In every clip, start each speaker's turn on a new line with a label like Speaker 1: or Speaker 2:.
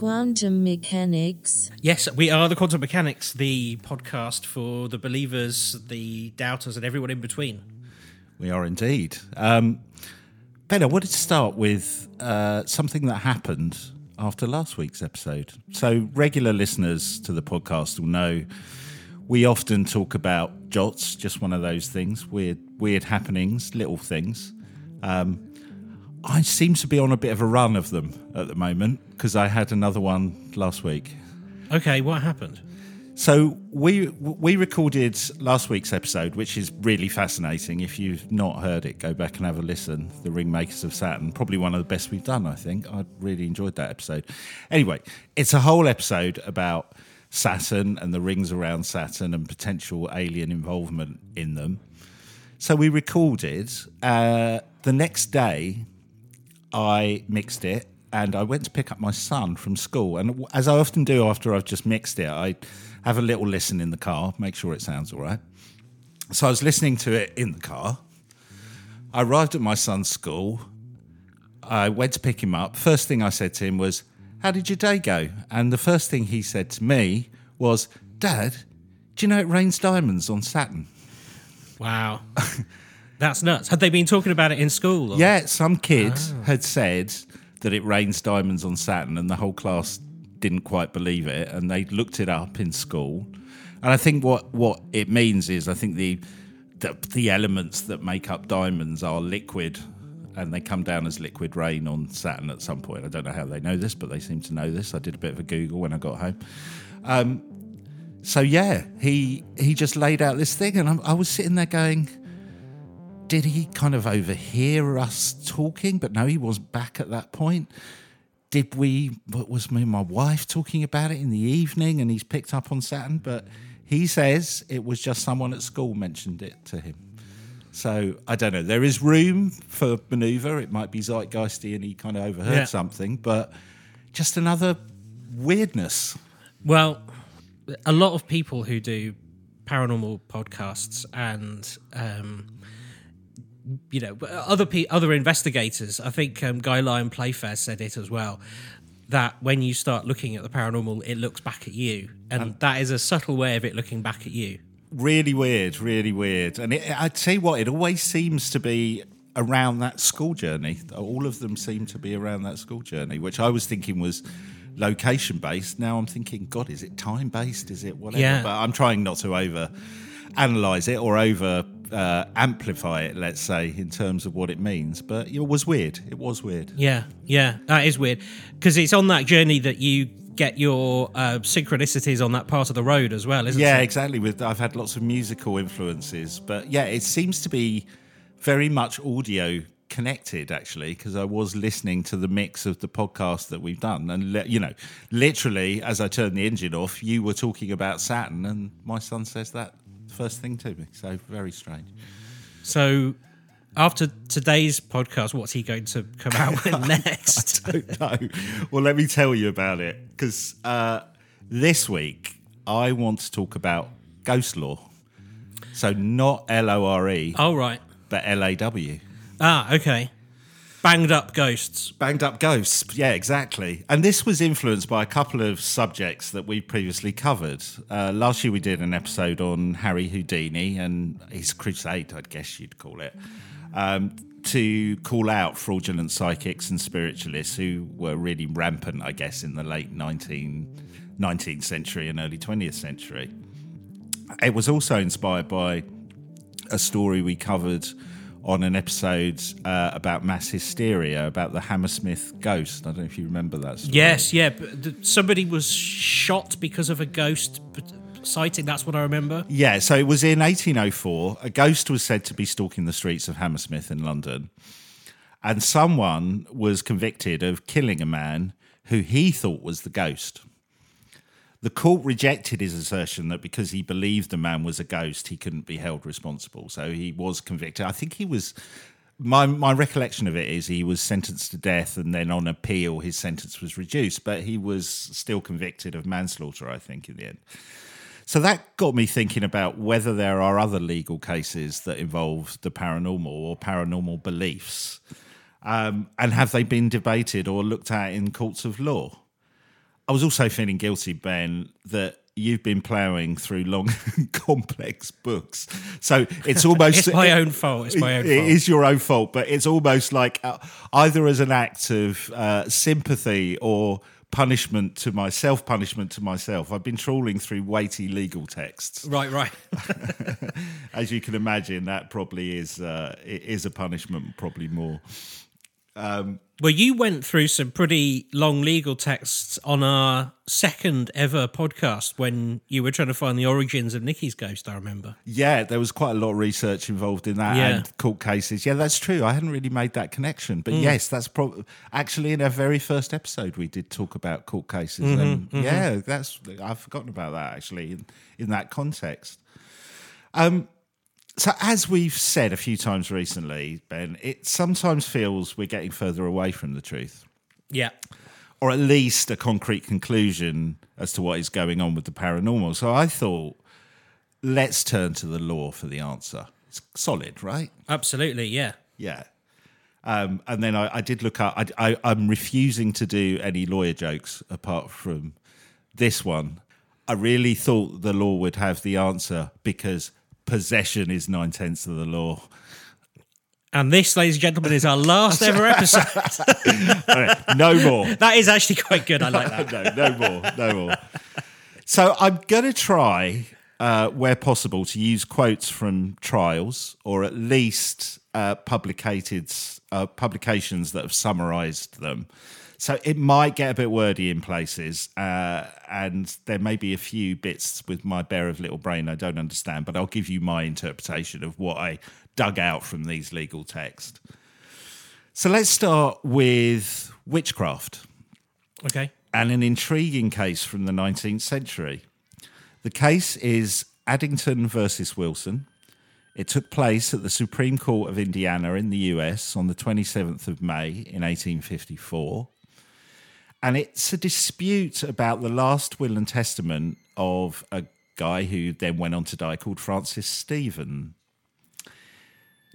Speaker 1: the quantum mechanics.
Speaker 2: Yes, we are the Quantum Mechanics, the podcast for the believers, the doubters, and everyone in between.
Speaker 3: We are indeed. Um, ben, I wanted to start with uh, something that happened after last week's episode. So, regular listeners to the podcast will know we often talk about JOTTs, just one of those things, weird, weird happenings, little things. Um, I seem to be on a bit of a run of them at the moment because I had another one last week.
Speaker 2: Okay, what happened?
Speaker 3: So we we recorded last week's episode, which is really fascinating. If you've not heard it, go back and have a listen. The Ringmakers of Saturn, probably one of the best we've done. I think I really enjoyed that episode. Anyway, it's a whole episode about Saturn and the rings around Saturn and potential alien involvement in them. So we recorded. Uh, the next day, I mixed it and I went to pick up my son from school. And as I often do after I've just mixed it, I have a little listen in the car, make sure it sounds all right. So I was listening to it in the car. I arrived at my son's school. I went to pick him up. First thing I said to him was, How did your day go? And the first thing he said to me was, Dad, do you know it rains diamonds on Saturn?
Speaker 2: Wow. That's nuts. Had they been talking about it in school? or-
Speaker 3: Yeah, some kid had said that it rains diamonds on Saturn, and the whole class didn't quite believe it, and they looked it up in school. And I think what what it means is, I think the the, the elements that make up diamonds are liquid, and they come down as liquid rain on Saturn at some point. I don't know how they know this, but they seem to know this. I did a bit of a Google when I got home. Um, so yeah, he he just laid out this thing, and I, I was sitting there going did he kind of overhear us talking? But no, he wasn't back at that point. Did we? What was me and my wife talking about it in the evening, and he's picked up on Saturn? But he says it was just someone at school mentioned it to him. So I don't know. There is room for manoeuvre. It might be zeitgeisty, and he kind of overheard
Speaker 2: Yeah.
Speaker 3: something, but just another weirdness.
Speaker 2: Well, a lot of people who do paranormal podcasts and um, you know other pe- other investigators. I think um, Guy Lyon Playfair said it as well. That when you start looking at the paranormal, it looks back at you, and that is a subtle way of it looking back at you.
Speaker 3: really weird, really weird. And it, I'd say what it always seems to be around that school journey. All of them seem to be around that school journey, which I was thinking was location based. Now I'm thinking, God, is it time based? Is it whatever?
Speaker 2: Yeah.
Speaker 3: But I'm trying not to over analyze it or over uh, amplify it. Let's say in terms of what it means. But it was weird. It was weird.
Speaker 2: Yeah, yeah, that is weird because it's on that journey that you get your uh, synchronicities on that part of the road as well, isn't
Speaker 3: Yeah,
Speaker 2: it?
Speaker 3: Yeah, exactly. With I've had lots of musical influences, but yeah, it seems to be very much audio connected actually because I was listening to the mix of the podcast that we've done and li- you know literally as I turned the engine off you were talking about Saturn and my son says that first thing to me so very strange
Speaker 2: So after today's podcast, what's he going to come out with next?
Speaker 3: don't know well let me tell you about it because uh, this week I want to talk about ghost law so not L-O-R-E
Speaker 2: oh right.
Speaker 3: but L-A-W
Speaker 2: Ah, okay. Banged up ghosts.
Speaker 3: Banged up ghosts, yeah, exactly. And this was influenced by a couple of subjects that we previously covered. Uh, last year we did an episode on Harry Houdini and his crusade, I guess you'd call it, um, to call out fraudulent psychics and spiritualists who were really rampant, I guess, in the late 19, 19th century and early 20th century. It was also inspired by a story we covered on an episode uh, about mass hysteria, about the Hammersmith ghost. I don't know if you remember that. Story.
Speaker 2: Yes, yeah. Somebody was shot because of a ghost sighting. That's what I remember.
Speaker 3: Yeah, so it was in 1804. A ghost was said to be stalking the streets of Hammersmith in London. And someone was convicted of killing a man who he thought was the ghost. The court rejected his assertion that because he believed the man was a ghost, he couldn't be held responsible. So he was convicted. I think he was. My, my recollection of it is he was sentenced to death and then on appeal his sentence was reduced, but he was still convicted of manslaughter, I think, in the end. So that got me thinking about whether there are other legal cases that involve the paranormal or paranormal beliefs. Um, and have they been debated or looked at in courts of law? I was also feeling guilty, Ben, that you've been ploughing through long, complex books. So it's almost
Speaker 2: It's my own fault. It's my own
Speaker 3: It
Speaker 2: fault.
Speaker 3: is your own fault, but it's almost like uh, either as an act of uh, sympathy or punishment to my self punishment to myself. I've been trawling through weighty legal texts.
Speaker 2: Right, right.
Speaker 3: As you can imagine, that probably is uh, it is a punishment, probably more.
Speaker 2: Um, well, you went through some pretty long legal texts on our second ever podcast when you were trying to find the origins of Nikki's ghost, I remember.
Speaker 3: Yeah, there was quite a lot of research involved in that
Speaker 2: Yeah.
Speaker 3: and court cases. Yeah, that's true. I hadn't really made that connection, but mm. yes, that's probably actually in our very first episode we did talk about court cases, mm-hmm, and mm-hmm. yeah, that's I've forgotten about that actually in, in that context. Um, so as we've said a few times recently, Ben, it sometimes feels we're getting further away from the truth
Speaker 2: Yeah.
Speaker 3: or at least a concrete conclusion as to what is going on with the paranormal. So I thought, let's turn to the law for the answer. It's solid, right?
Speaker 2: Absolutely, yeah.
Speaker 3: Yeah. Um, and then I, I did look up. I, I, I'm refusing to do any lawyer jokes apart from this one. I really thought the law would have the answer because possession is nine tenths of the law.
Speaker 2: And this, ladies and gentlemen, is our last ever episode.
Speaker 3: No more.
Speaker 2: that is actually quite good. I like that.
Speaker 3: no, no more, no more. So I'm going to try, uh, where possible, to use quotes from trials or at least uh, publicated uh, publications that have summarised them. So it might get a bit wordy in places, uh, and there may be a few bits with my bear of little brain I don't understand, but I'll give you my interpretation of what I dug out from these legal texts. So let's start with witchcraft
Speaker 2: Okay.
Speaker 3: and an intriguing case from the 19th century. The case is Addington versus Wilson. It took place at the Supreme Court of Indiana in the US on the 27th of May in 1854. And it's a dispute about the last will and testament of a guy who then went on to die called Francis Stephen.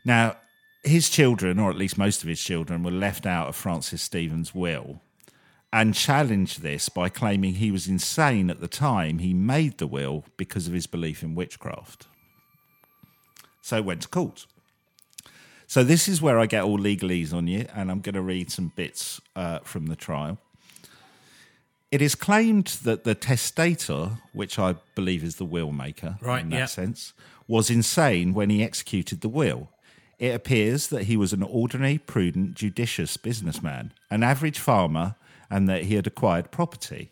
Speaker 3: Now, his children, or at least most of his children, were left out of Francis Stephen's will and challenged this by claiming he was insane at the time he made the will because of his belief in witchcraft. So it went to court. So this is where I get all legalese on you, and I'm going to read some bits uh, from the trial. It is claimed that the testator, which I believe is the will maker
Speaker 2: Right,
Speaker 3: in that
Speaker 2: yeah.
Speaker 3: sense, was insane when he executed the will. It appears that he was an ordinary, prudent, judicious businessman, an average farmer, and that he had acquired property.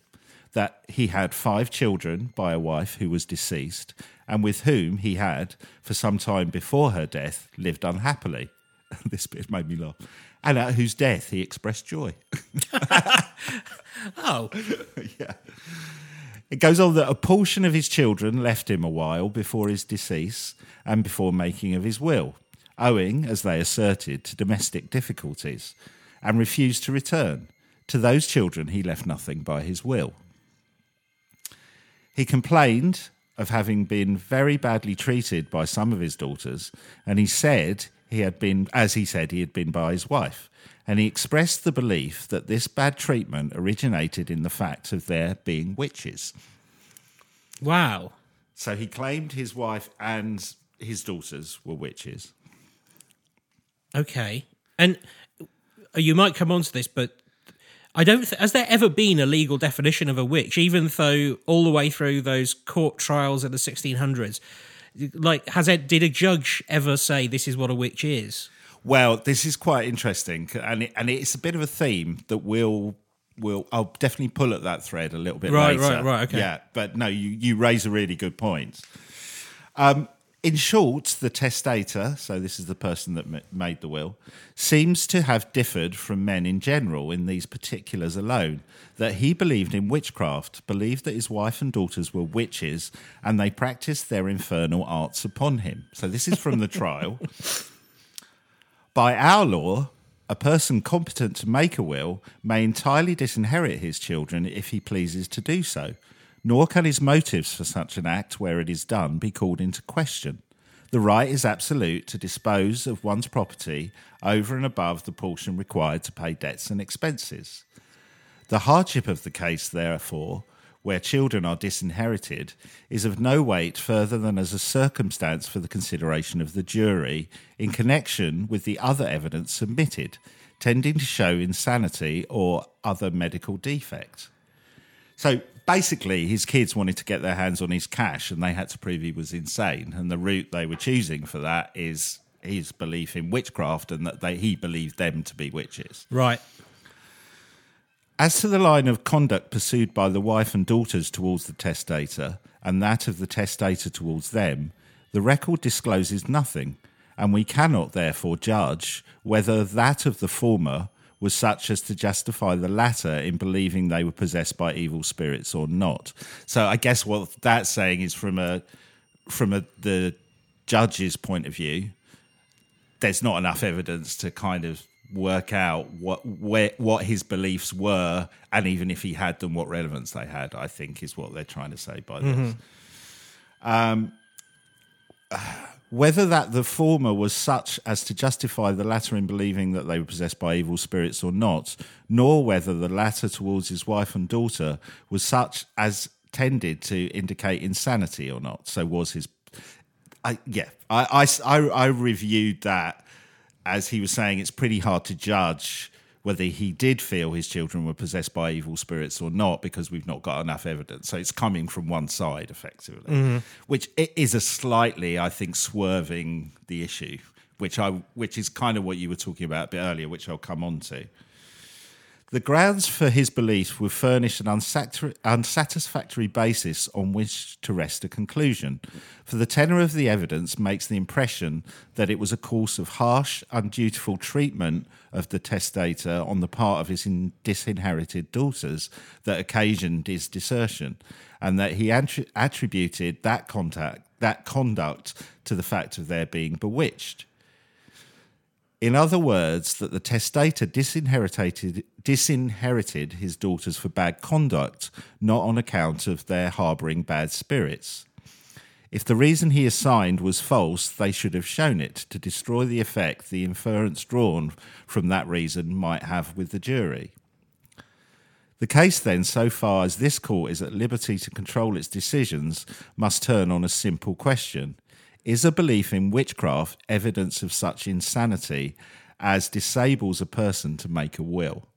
Speaker 3: That he had five children by a wife who was deceased, and with whom he had, for some time before her death, lived unhappily. this bit made me laugh. And at whose death he expressed joy.
Speaker 2: Oh, yeah.
Speaker 3: It goes on that a portion of his children left him a while before his decease and before making of his will, owing, as they asserted, to domestic difficulties, and refused to return. To those children he left nothing by his will. He complained of having been very badly treated by some of his daughters, and he said he had been, as he said, he had been by his wife. And he expressed the belief that this bad treatment originated in the fact of their being witches.
Speaker 2: wow.
Speaker 3: So he claimed his wife and his daughters were witches.
Speaker 2: Okay. And uh, you might come on to this, but I don't. Th- has there ever been a legal definition of a witch? Even though all the way through those court trials in the 1600s, like has it? Did a judge ever say this is what a witch is?
Speaker 3: Well, this is quite interesting, and it, and it's a bit of a theme that we'll will I'll definitely pull at that thread a little bit
Speaker 2: Right,
Speaker 3: later.
Speaker 2: right, right, right. okay.
Speaker 3: Yeah, but no, you you raise a really good point. Um, in short, the testator, so this is the person that made the will, seems to have differed from men in general in these particulars alone. That he believed in witchcraft, believed that his wife and daughters were witches, and they practiced their infernal arts upon him. So this is from the trial. By our law, a person competent to make a will may entirely disinherit his children if he pleases to do so, nor can his motives for such an act, where it is done, be called into question. The right is absolute to dispose of one's property over and above the portion required to pay debts and expenses. The hardship of the case, therefore, where children are disinherited, is of no weight further than as a circumstance for the consideration of the jury in connection with the other evidence submitted, tending to show insanity or other medical defect. So basically, his kids wanted to get their hands on his cash and they had to prove he was insane. And the route they were choosing for that is his belief in witchcraft and that they, he believed them to be witches.
Speaker 2: Right.
Speaker 3: As to the line of conduct pursued by the wife and daughters towards the testator and that of the testator towards them, the record discloses nothing, and we cannot therefore judge whether that of the former was such as to justify the latter in believing they were possessed by evil spirits or not. So I guess what that's saying is from a from a the judge's point of view, there's not enough evidence to kind of work out what where what his beliefs were and even if he had them what relevance they had i think is what they're trying to say by this um, whether that the former was such as to justify the latter in believing that they were possessed by evil spirits or not nor whether the latter towards his wife and daughter was such as tended to indicate insanity or not. So was his I, yeah I, I, I, I reviewed that as he was saying, it's pretty hard to judge whether he did feel his children were possessed by evil spirits or not because we've not got enough evidence. So it's coming from one side, effectively, mm-hmm. which it is a slightly, I think, swerving the issue, which I which is kind of what you were talking about a bit earlier, which I'll come on to. The grounds for his belief would furnish an unsatisfactory basis on which to rest a conclusion, for the tenor of the evidence makes the impression that it was a course of harsh, undutiful treatment of the testator on the part of his disinherited daughters that occasioned his desertion, and that he attributed that contact, that conduct, to the fact of their being bewitched. In other words, that the testator disinherited, disinherited his daughters for bad conduct, not on account of their harbouring bad spirits. If the reason he assigned was false, they should have shown it to destroy the effect the inference drawn from that reason might have with the jury. The case, then, so far as this court is at liberty to control its decisions, must turn on a simple question Is a belief in witchcraft evidence of such insanity as disables a person to make a will?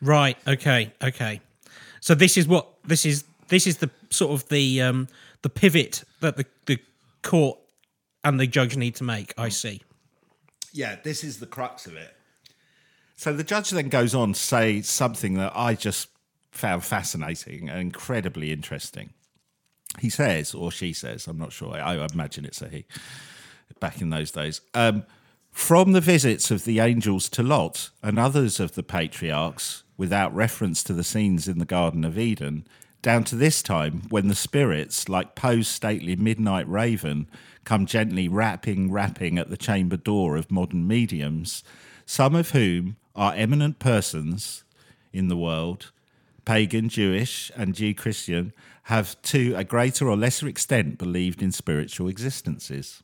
Speaker 2: Right. Okay. Okay. So this is what this is. This is the sort of the um, the pivot that the the court and the judge need to make. I see.
Speaker 3: Yeah, this is the crux of it. So the judge then goes on to say something that I just found fascinating and incredibly interesting. He says, or she says, I'm not sure. I, I imagine it's a he. Back in those days, um, from the visits of the angels to Lot and others of the patriarchs, without reference to the scenes in the Garden of Eden, down to this time when the spirits, like Poe's stately midnight raven, come gently rapping, rapping at the chamber door of modern mediums, some of whom are eminent persons in the world, pagan, Jewish, and Jew Christian, have to a greater or lesser extent believed in spiritual existences,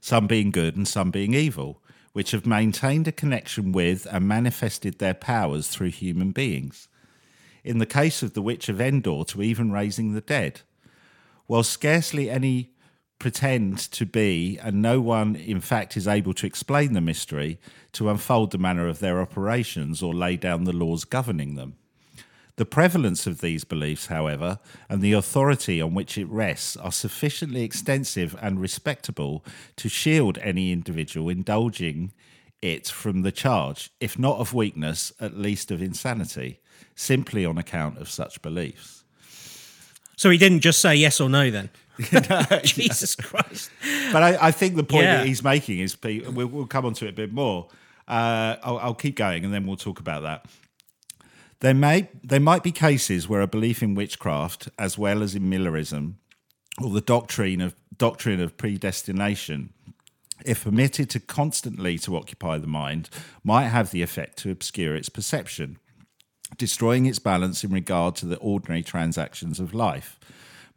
Speaker 3: some being good and some being evil, which have maintained a connection with and manifested their powers through human beings. In the case of the Witch of Endor, to even raising the dead. While scarcely any pretend to be, and no one, in fact, is able to explain the mystery, to unfold the manner of their operations or lay down the laws governing them. The prevalence of these beliefs, however, and the authority on which it rests are sufficiently extensive and respectable to shield any individual indulging it from the charge, if not of weakness, at least of insanity, simply on account of such beliefs.
Speaker 2: So he didn't just say yes or no then. Jesus Christ.
Speaker 3: But I, I think the point
Speaker 2: Yeah.
Speaker 3: that he's making is we'll, we'll come on to it a bit more. Uh, I'll, I'll keep going and then we'll talk about that. There may there might be cases where a belief in witchcraft, as well as in Millerism, or the doctrine of doctrine of predestination, if permitted to constantly to occupy the mind, might have the effect to obscure its perception, destroying its balance in regard to the ordinary transactions of life,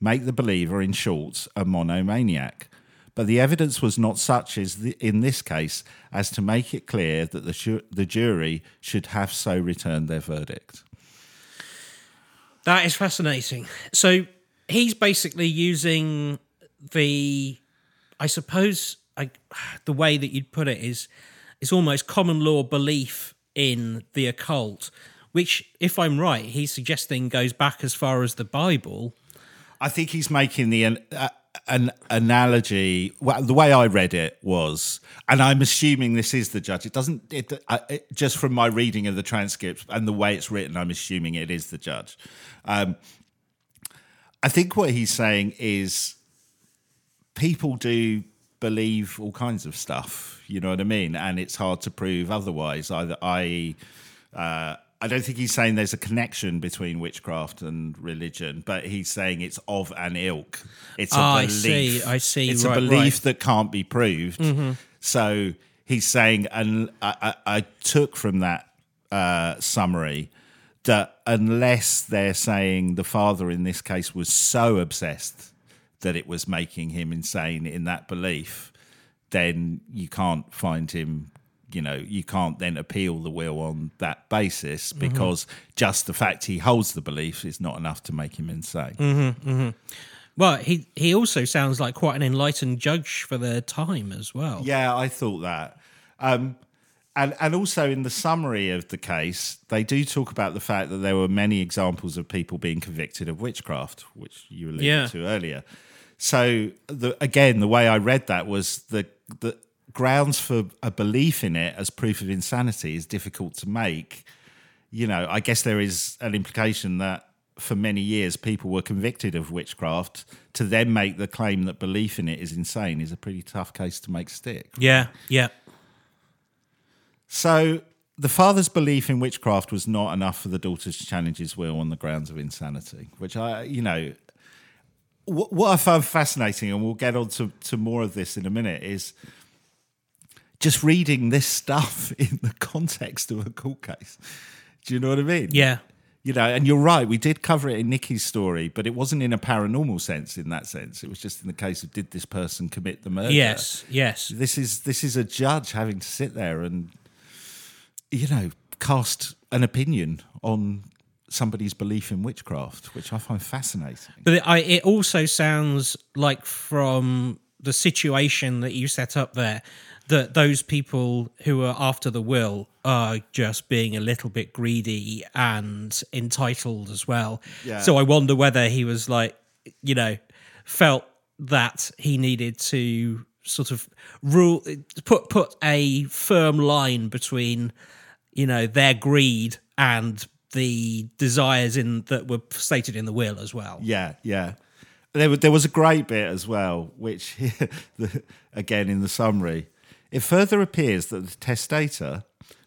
Speaker 3: make the believer, in short, a monomaniac. But the evidence was not such as the, in this case as to make it clear that the, ju- the jury should have so returned their verdict.
Speaker 2: That is fascinating. So he's basically using the, I suppose, I, the way that you'd put it is, it's almost common law belief in the occult, which, if I'm right, he's suggesting goes back as far as the Bible.
Speaker 3: I think he's making the uh, an analogy. Well, the way I read it was, and I'm assuming this is the judge. It doesn't. It, uh, it, just from my reading of the transcripts and the way it's written, I'm assuming it is the judge. Um, I think what he's saying is people do believe all kinds of stuff. You know what I mean? And it's hard to prove otherwise. Either I. Uh, I don't think he's saying there's a connection between witchcraft and religion, but he's saying it's of an ilk. It's a
Speaker 2: Ah, I
Speaker 3: belief.
Speaker 2: see, I see,
Speaker 3: It's
Speaker 2: right,
Speaker 3: a belief
Speaker 2: right. Mm-hmm.
Speaker 3: that can't be proved. So he's saying, and I, I, I took from that uh, summary that unless they're saying the father in this case was so obsessed that it was making him insane in that belief, then you can't find him. You know, you can't then appeal the will on that basis
Speaker 2: Mm-hmm.
Speaker 3: because just the fact he holds the belief is not enough to make him insane.
Speaker 2: Mm-hmm. Well, he he also sounds like quite an enlightened judge for the time as well.
Speaker 3: Yeah, I thought that. Um, and and also in the summary of the case, they do talk about the fact that there were many examples of people being convicted of witchcraft, which you alluded
Speaker 2: Yeah.
Speaker 3: to earlier. So the, again, the way I read that was the the grounds for a belief in it as proof of insanity is difficult to make. You know, I guess there is an implication that for many years people were convicted of witchcraft to then make the claim that belief in it is insane is a pretty tough case to make stick.
Speaker 2: yeah, yeah.
Speaker 3: So the father's belief in witchcraft was not enough for the daughter to challenge his will on the grounds of insanity, which I, you know, what, what I found fascinating, and we'll get on to, to more of this in a minute, is just reading this stuff in the context of a court case. Do you know what I mean?
Speaker 2: Yeah.
Speaker 3: You know, and you're right, we did cover it in Nikki's story, but it wasn't in a paranormal sense in that sense. It was just in the case of did this person commit the murder?
Speaker 2: Yes, yes.
Speaker 3: this is this is a judge having to sit there and you know cast an opinion on somebody's belief in witchcraft which i find fascinating
Speaker 2: But it, I, it also sounds like from the situation that you set up there that those people who are after the will are just being a little bit greedy and entitled as well.
Speaker 3: Yeah.
Speaker 2: So I wonder whether he was like, you know, felt that he needed to sort of rule put put a firm line between you know their greed and the desires in that were stated in the will as well.
Speaker 3: yeah yeah there, wa- there was a great bit as well which again in the summary it further appears that the testator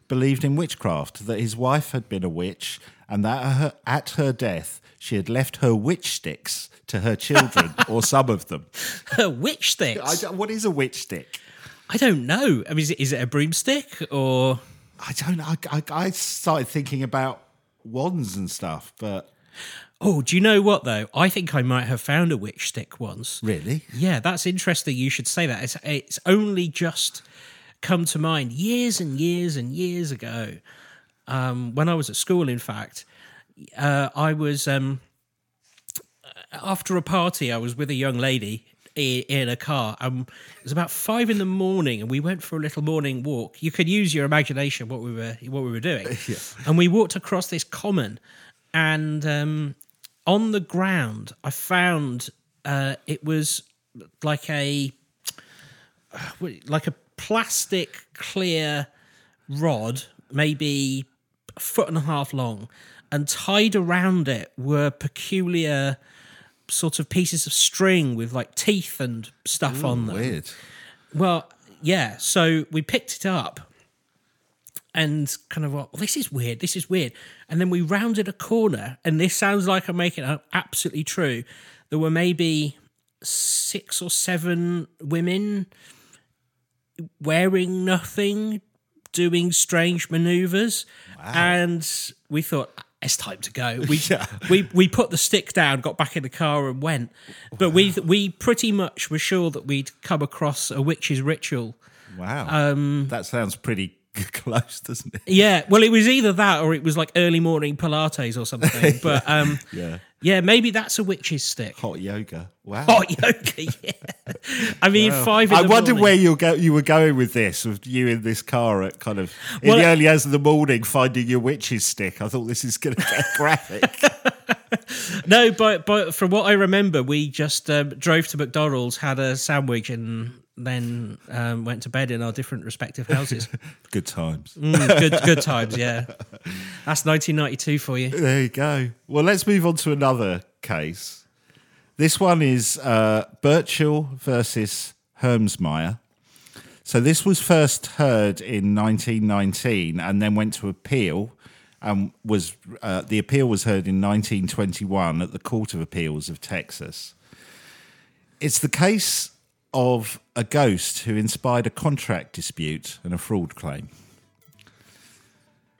Speaker 3: believed in witchcraft that his wife had been a witch and that her, at her death she had left her witch sticks to her children or some of them Her
Speaker 2: Witch sticks.
Speaker 3: What is a witch stick
Speaker 2: I don't know. I mean, is it, is it a broomstick or?
Speaker 3: I don't know. I, I, I started thinking about wands and stuff, but
Speaker 2: Oh, do you know what though? I think I might have found a witch stick once.
Speaker 3: really,
Speaker 2: Yeah, that's interesting. You should say that. It's it's only just come to mind years and years and years ago. Um, when I was at school, in fact, uh, I was um, after a party. I was with a young lady in a car. Um, it was about five in the morning, and we went for a little morning walk. You could use your imagination what we were what we were doing, and we walked across this common, and um, on the ground, I found uh, it was like a like a plastic clear rod, maybe a foot and a half long, and tied around it were peculiar sort of pieces of string with like teeth and stuff on them.
Speaker 3: weird.
Speaker 2: Well, yeah. So we picked it up and kind of well, this is weird. This is weird. And then we rounded a corner, and this sounds like I'm making it up absolutely true. There were maybe six or seven women wearing nothing, doing strange maneuvers, and we thought it's time to go. We we we put the stick down, got back in the car, and went. But we we pretty much were sure that we'd come across a witch's ritual.
Speaker 3: Wow,
Speaker 2: Um,
Speaker 3: that sounds pretty close, doesn't it?
Speaker 2: Yeah, well, it was either that or it was like early morning Pilates or something. But um,
Speaker 3: Yeah.
Speaker 2: yeah, maybe that's a witch's stick.
Speaker 3: Hot yoga. Wow.
Speaker 2: Hot yoga, yeah. I mean, five. In
Speaker 3: I
Speaker 2: the
Speaker 3: wondered
Speaker 2: morning.
Speaker 3: where you go. You were going with this, with you in this car at kind of in
Speaker 2: Well,
Speaker 3: the early hours of the morning, finding your witch's stick. I thought this is going to get graphic.
Speaker 2: No, but but from what I remember, we just um, drove to McDonald's, had a sandwich, and then um, went to bed in our different respective houses.
Speaker 3: Good times.
Speaker 2: Mm, good good times, yeah. That's 1992 for you.
Speaker 3: There you go. Well, let's move on to another case. This one is uh, Birchall versus Hermsmeyer. So this was first heard in 1919 and then went to appeal. And was uh, the appeal was heard in 1921 at the Court of Appeals of Texas. It's the case of a ghost who inspired a contract dispute and a fraud claim.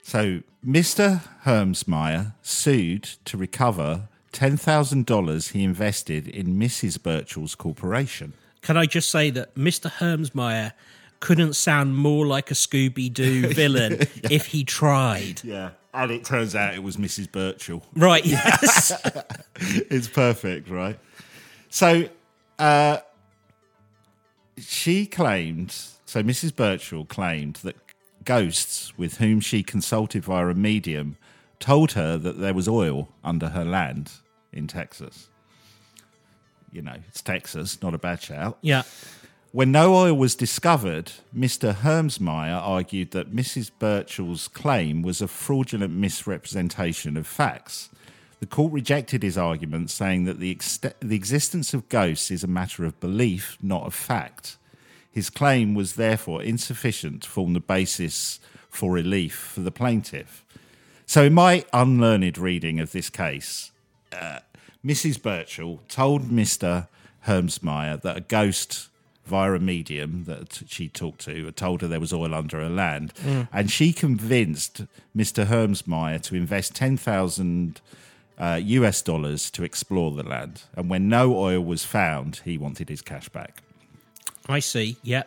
Speaker 3: So, Mr. Hermsmeyer sued to recover $10,000 he invested in Mrs. Birchall's corporation.
Speaker 2: Can I just say that Mr. Hermsmeyer couldn't sound more like a Scooby Doo villain if he tried?
Speaker 3: Yeah. And it turns out it was Mrs. Birchall.
Speaker 2: Right, yes.
Speaker 3: it's perfect, right? So, uh, she claimed, so Mrs. Birchall claimed that ghosts with whom she consulted via a medium told her that there was oil under her land in Texas. You know, it's Texas, not a bad shout.
Speaker 2: yeah.
Speaker 3: When no oil was discovered, Mr. Hermsmeyer argued that Mrs. Birchall's claim was a fraudulent misrepresentation of facts. The court rejected his argument, saying that the, ex- the existence of ghosts is a matter of belief, not of fact. His claim was therefore insufficient to form the basis for relief for the plaintiff. So, in my unlearned reading of this case, uh, Mrs. Birchall told Mr. Hermsmeyer that a ghost via a medium that she talked to had told her there was oil under her land. And she convinced Mr. Hermsmeyer to invest 10,000 uh, US dollars to explore the land. And when no oil was found, he wanted his cash back.
Speaker 2: I see. Yeah.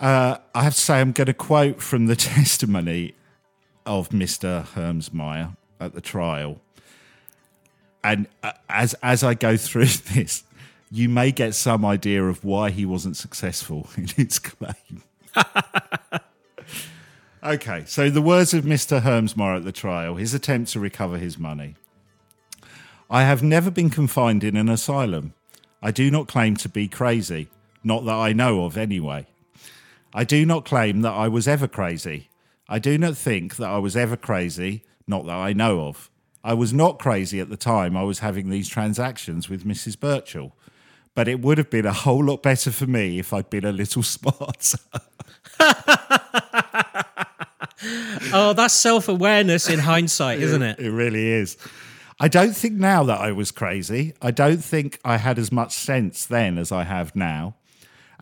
Speaker 3: I have to say, I'm going to quote from the testimony of Mr. Hermsmeyer at the trial. And uh, as as I go through this, you may get some idea of why he wasn't successful in his claim. Okay, so the words of Mr. Hermsmeyer at the trial, his attempt to recover his money. I have never been confined in an asylum. I do not claim to be crazy, not that I know of anyway. I do not claim that I was ever crazy. I do not think that I was ever crazy, not that I know of. I was not crazy at the time I was having these transactions with Mrs. Birchall, but it would have been a whole lot better for me if I'd been a little smarter.
Speaker 2: Oh, that's self awareness in hindsight, isn't it?
Speaker 3: It really is. I don't think now that I was crazy. I don't think I had as much sense then as I have now.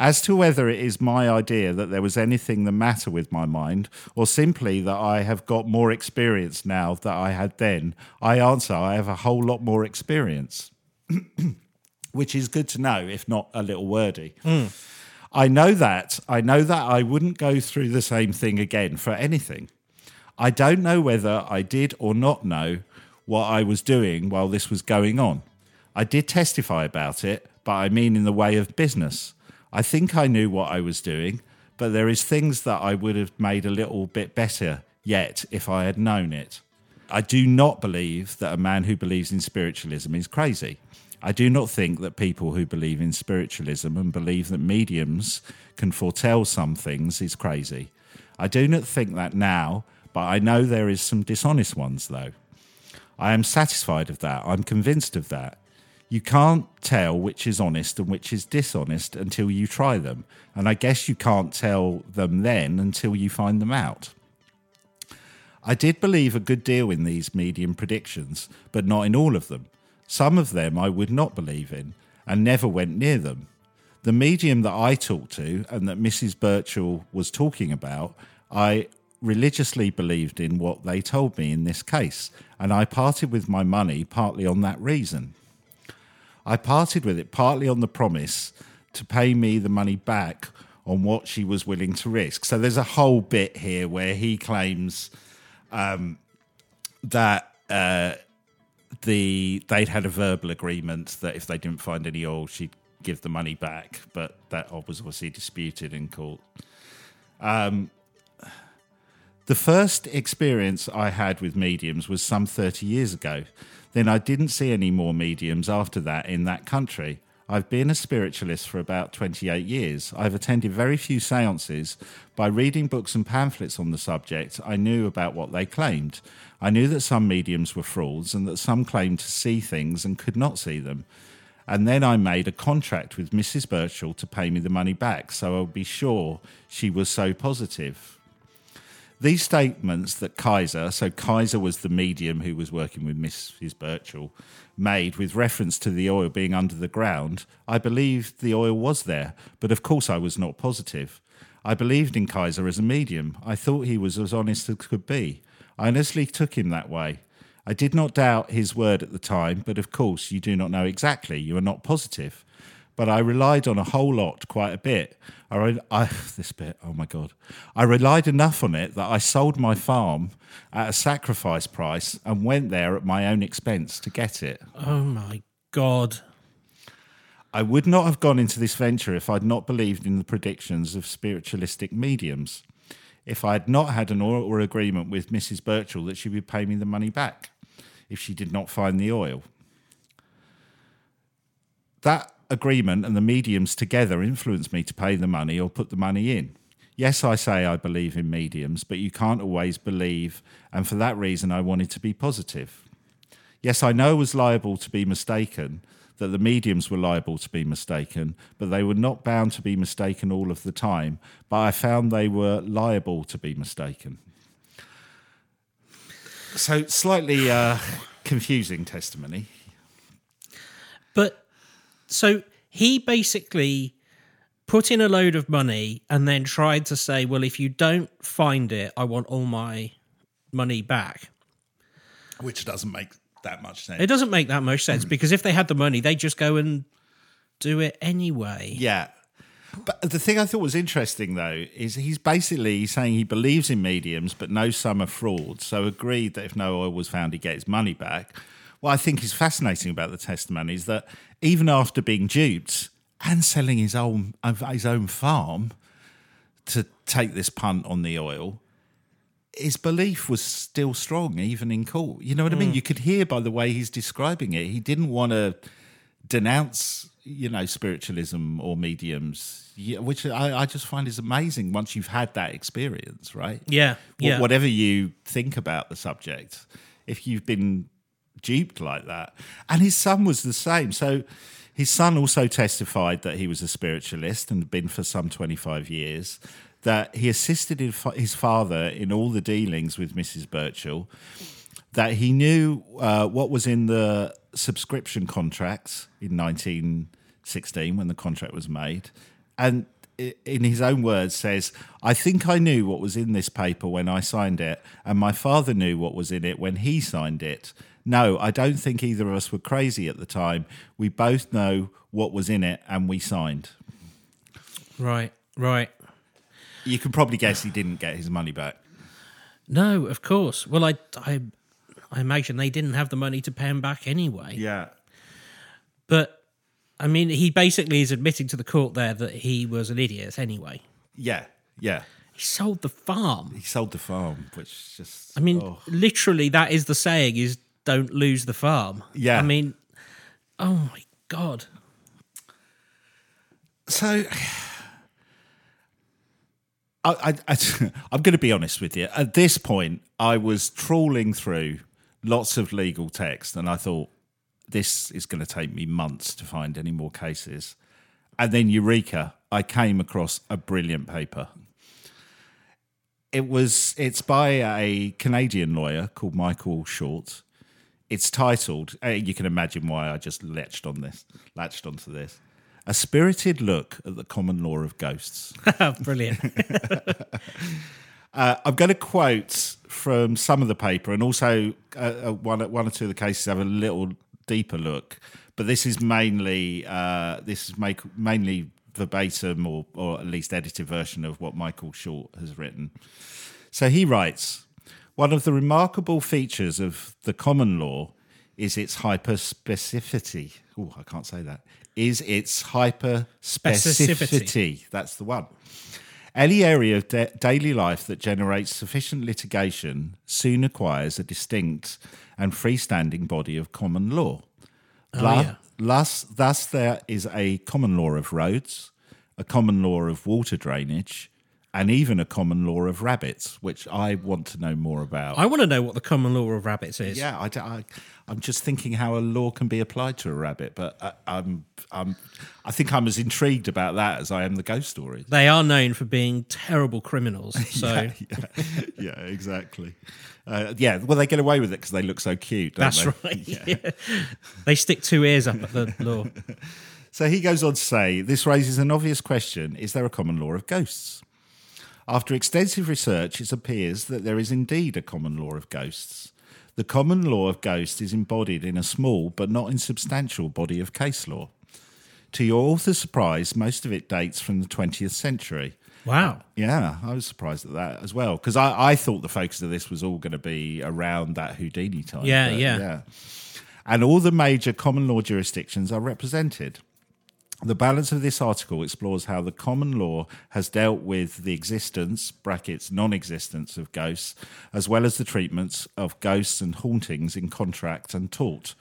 Speaker 3: As to whether it is my idea that there was anything the matter with my mind, or simply that I have got more experience now that I had then, I answer I have a whole lot more experience. Which is good to know, if not a little wordy. Hmm. I know that. I know that I wouldn't go through the same thing again for anything. I don't know whether I did or not know what I was doing while this was going on. I did testify about it, but I mean in the way of business. I think I knew what I was doing, but there is things that I would have made a little bit better yet if I had known it. I do not believe that a man who believes in spiritualism is crazy. I do not think that people who believe in spiritualism and believe that mediums can foretell some things is crazy. I do not think that now, but I know there is some dishonest ones though. I am satisfied of that. I'm convinced of that. You can't tell which is honest and which is dishonest until you try them. And I guess you can't tell them then until you find them out. I did believe a good deal in these medium predictions, but not in all of them. Some of them I would not believe in and never went near them. The medium that I talked to and that Mrs. Birchall was talking about, I religiously believed in what they told me in this case, and I parted with my money partly on that reason. I parted with it partly on the promise to pay me the money back on what she was willing to risk. So there's a whole bit here where he claims um, that uh, the they'd had a verbal agreement that if they didn't find any oil, she'd give the money back, but that was obviously disputed in court. Um, the first experience I had with mediums was some 30 years ago. Then I didn't see any more mediums after that in that country. I've been a spiritualist for about 28 years. I've attended very few seances. By reading books and pamphlets on the subject, I knew about what they claimed. I knew that some mediums were frauds and that some claimed to see things and could not see them. And then I made a contract with Mrs. Birchall to pay me the money back, so I'll be sure she was so positive. These statements that Kaiser, so Kaiser was the medium who was working with Mrs. Birchall, made with reference to the oil being under the ground, I believed the oil was there, but of course I was not positive. I believed in Kaiser as a medium. I thought he was as honest as could be. I honestly took him that way. I did not doubt his word at the time, but of course you do not know exactly. You are not positive but I relied on a whole lot quite a bit. I, I, this bit, oh my god, I relied enough on it that I sold my farm at a sacrifice price and went there at my own expense to get it.
Speaker 2: Oh my god.
Speaker 3: I would not have gone into this venture if I'd not believed in the predictions of spiritualistic mediums. If I had not had an oral agreement with Mrs. Birchall that she would pay me the money back if she did not find the oil. That agreement and the mediums together influence me to pay the money or put the money in. Yes, I say I believe in mediums, but you can't always believe, and for that reason, I wanted to be positive. Yes, I know I was liable to be mistaken, that the mediums were liable to be mistaken, but they were not bound to be mistaken all of the time, but I found they were liable to be mistaken. So, slightly uh, confusing testimony.
Speaker 2: So he basically put in a load of money and then tried to say, well, if you don't find it, I want all my money back.
Speaker 3: Which doesn't make that much sense.
Speaker 2: It doesn't make that much sense mm. because if they had the money, they just go and do it anyway.
Speaker 3: Yeah. But the thing I thought was interesting, though, is he's basically saying he believes in mediums, but knows some are frauds. So agreed that if no oil was found, he'd get his money back. What I think is fascinating about the testimony is that even after being duped and selling his own his own farm to take this punt on the oil, his belief was still strong, even in court. You know what mm. I mean? You could hear by the way he's describing it. He didn't want to denounce, you know, spiritualism or mediums, which I, I, just find is amazing once you've had that experience, right?
Speaker 2: Yeah, yeah.
Speaker 3: Whatever you think about the subject, if you've been duped like that. And his son was the same. So his son also testified that he was a spiritualist and had been for some 25 years, that he assisted his father in all the dealings with Mrs. Birchall, that he knew uh, what was in the subscription contracts in 1916 when the contract was made. And in his own words, says, I think I knew what was in this paper when I signed it, and my father knew what was in it when he signed it. No, I don't think either of us were crazy at the time. We both know what was in it and we signed.
Speaker 2: Right, right.
Speaker 3: You can probably guess he didn't get his money back.
Speaker 2: No, of course. Well, I, I, I imagine they didn't have the money to pay him back anyway.
Speaker 3: Yeah.
Speaker 2: But, I mean, he basically is admitting to the court there that he was an idiot anyway.
Speaker 3: Yeah, yeah.
Speaker 2: He sold the farm.
Speaker 3: He sold the farm, which just.
Speaker 2: I mean, oh. literally, that is the saying: is don't lose the farm.
Speaker 3: Yeah.
Speaker 2: I mean, oh my God.
Speaker 3: So. I, I, I'm going to be honest with you. At this point, I was trawling through lots of legal text, and I thought this is going to take me months to find any more cases. And then, Eureka! I came across a brilliant paper. It was it's by a Canadian lawyer called Michael Short, it's titled. Uh, you can imagine why I just latched on this, latched onto this. A spirited look at the common law of ghosts.
Speaker 2: Brilliant.
Speaker 3: uh, I'm going to quote from some of the paper, and also uh, uh, one, one or two of the cases have a little deeper look. But this is mainly uh, this is make, mainly verbatim or, or at least edited version of what Michael Short has written. So he writes One of the remarkable features of the common law is its hyperspecificity. Oh, I can't say that. Is its hyperspecificity.
Speaker 2: Specificity.
Speaker 3: That's the one. Any area of da- daily life that generates sufficient litigation soon acquires a distinct and freestanding body of common law. Oh, Lu-
Speaker 2: yeah.
Speaker 3: thus, thus, there is a common law of roads, a common law of water drainage, and even a common law of rabbits, which I want to know more about.
Speaker 2: I want to know what the common law of rabbits is.
Speaker 3: yeah, I, I, am just thinking how a law can be applied to a rabbit, but I, I'm, I'm, I think I'm as intrigued about that as I am the ghost stories.
Speaker 2: They are known for being terrible criminals. So
Speaker 3: yeah, yeah, exactly. Uh, yeah, well, they get away with it because they look so cute. Don't
Speaker 2: that's
Speaker 3: they?
Speaker 2: right. Yeah. they stick two ears up at the law.
Speaker 3: So he goes on to say this raises an obvious question Is there a common law of ghosts? After extensive research, it appears that there is indeed a common law of ghosts. The common law of ghosts is embodied in a small but not insubstantial body of case law. To your author's surprise, most of it dates from the 20th century.
Speaker 2: Wow.
Speaker 3: Yeah, I was surprised at that as well because I, I thought the focus of this was all going to be around that Houdini time.
Speaker 2: Yeah,
Speaker 3: yeah.
Speaker 2: yeah.
Speaker 3: And all the major common law jurisdictions are represented. The balance of this article explores how the common law has dealt with the existence, brackets, non existence of ghosts, as well as the treatments of ghosts and hauntings in contract and tort.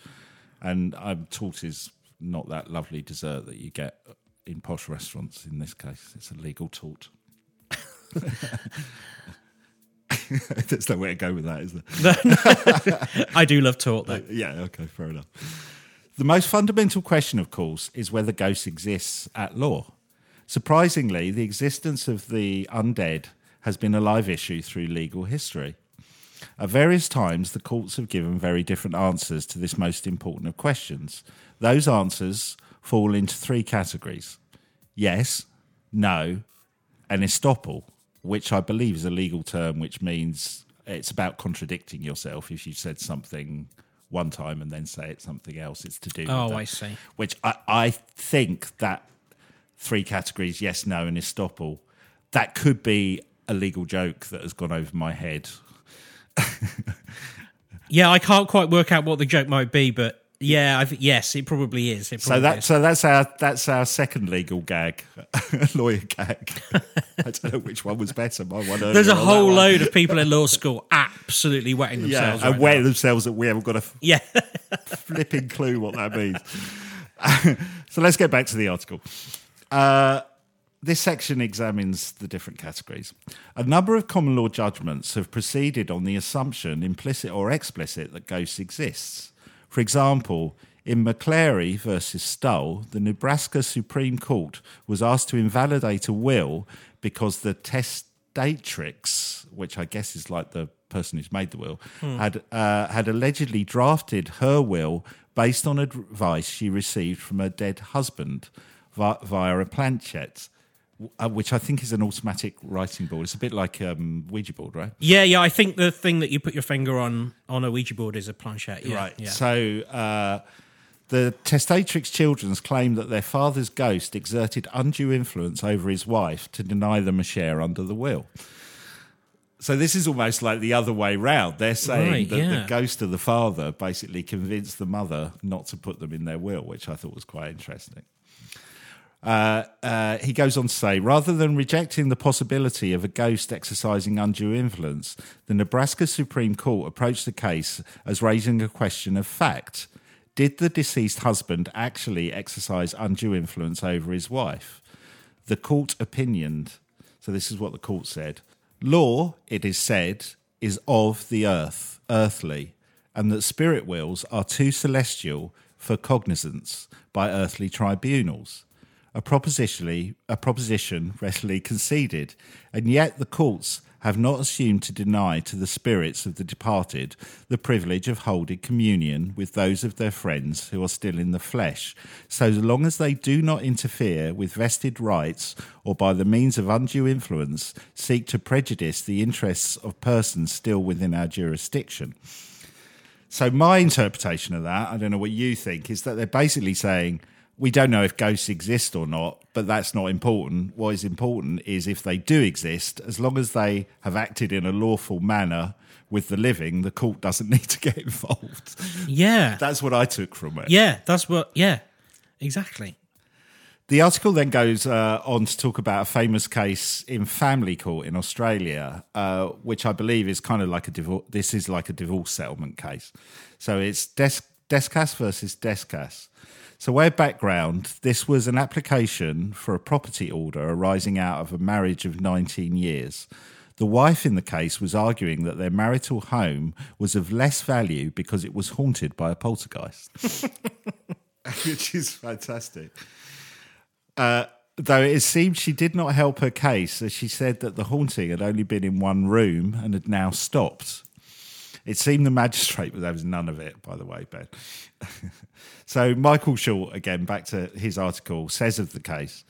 Speaker 3: And um, tort is not that lovely dessert that you get in posh restaurants in this case. It's a legal tort. There's no way to go with that, is there?
Speaker 2: I do love tort, though.
Speaker 3: Yeah, okay, fair enough. The most fundamental question, of course, is whether ghosts exist at law. Surprisingly, the existence of the undead has been a live issue through legal history. At various times, the courts have given very different answers to this most important of questions. Those answers fall into three categories yes, no, and estoppel, which I believe is a legal term which means it's about contradicting yourself. If you said something one time and then say it's something else, it's to do with
Speaker 2: Oh. I see.
Speaker 3: Which I, I think that three categories yes, no, and estoppel that could be a legal joke that has gone over my head.
Speaker 2: Yeah, I can't quite work out what the joke might be, but yeah, I th- yes, it probably is. It
Speaker 3: So that
Speaker 2: is.
Speaker 3: so that's our that's our second legal gag, lawyer gag. I don't know which one was better. My one
Speaker 2: There's a
Speaker 3: earlier or that
Speaker 2: whole load of people in law school absolutely wetting themselves.
Speaker 3: yeah, and
Speaker 2: right
Speaker 3: wetting themselves that we haven't got a
Speaker 2: Yeah,
Speaker 3: flipping clue what that means. so let's get back to the article. Uh, this section examines the different categories. A number of common law judgments have proceeded on the assumption, implicit or explicit, that ghosts exists. For example, in McClary versus Stull, the Nebraska Supreme Court was asked to invalidate a will because the testatrix, which I guess is like the person who's made the will, had uh, had allegedly drafted her will based on advice she received from her dead husband vi- via a planchette, uh, which I think is an automatic writing board. It's a bit like um, Ouija board, right?
Speaker 2: yeah, yeah. I think the thing that you put your finger on on a Ouija board is a planchette. Yeah,
Speaker 3: right.
Speaker 2: Yeah.
Speaker 3: So uh, the testatrix children's claim that their father's ghost exerted undue influence over his wife to deny them a share under the will. So this is almost like the other way round. They're saying
Speaker 2: Right,
Speaker 3: that
Speaker 2: yeah.
Speaker 3: the ghost of the father basically convinced the mother not to put them in their will, which I thought was quite interesting. Uh, uh, he goes on to say, rather than rejecting the possibility of a ghost exercising undue influence, the Nebraska Supreme Court approached the case as raising a question of fact. Did the deceased husband actually exercise undue influence over his wife? The court opinioned, so this is what the court said law, it is said, is of the earth, earthly, and that spirit wills are too celestial for cognizance by earthly tribunals. A propositionally a proposition readily conceded, and yet the courts have not assumed to deny to the spirits of the departed the privilege of holding communion with those of their friends who are still in the flesh, so long as they do not interfere with vested rights or by the means of undue influence seek to prejudice the interests of persons still within our jurisdiction. So my interpretation of that, I don't know what you think, is that they're basically saying we don't know if ghosts exist or not, but that's not important. What is important is if they do exist, as long as they have acted in a lawful manner with the living, the court doesn't need to get involved.
Speaker 2: Yeah.
Speaker 3: That's what I took from it.
Speaker 2: yeah, that's what, yeah, exactly.
Speaker 3: The article then goes uh, on to talk about a famous case in family court in Australia, uh, which I believe is kind of like a divorce. This is like a divorce settlement case. So it's Des- Descas versus Descas. So, where background, this was an application for a property order arising out of a marriage of 19 years. The wife in the case was arguing that their marital home was of less value because it was haunted by a poltergeist, which is fantastic. Uh, though it seemed she did not help her case, as she said that the haunting had only been in one room and had now stopped. It seemed the magistrate, but there was none of it, by the way, Ben. so, Michael Short, again, back to his article, says of the case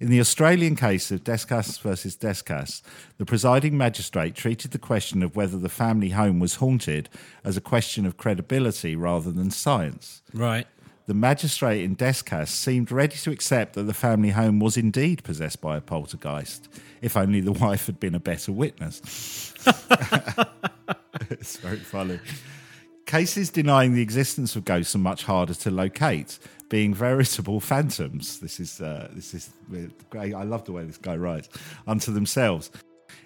Speaker 3: In the Australian case of Descas versus Descas, the presiding magistrate treated the question of whether the family home was haunted as a question of credibility rather than science.
Speaker 2: Right.
Speaker 3: The magistrate in Descas seemed ready to accept that the family home was indeed possessed by a poltergeist, if only the wife had been a better witness. it's very funny. Cases denying the existence of ghosts are much harder to locate, being veritable phantoms. This is uh, this is great. I love the way this guy writes unto themselves.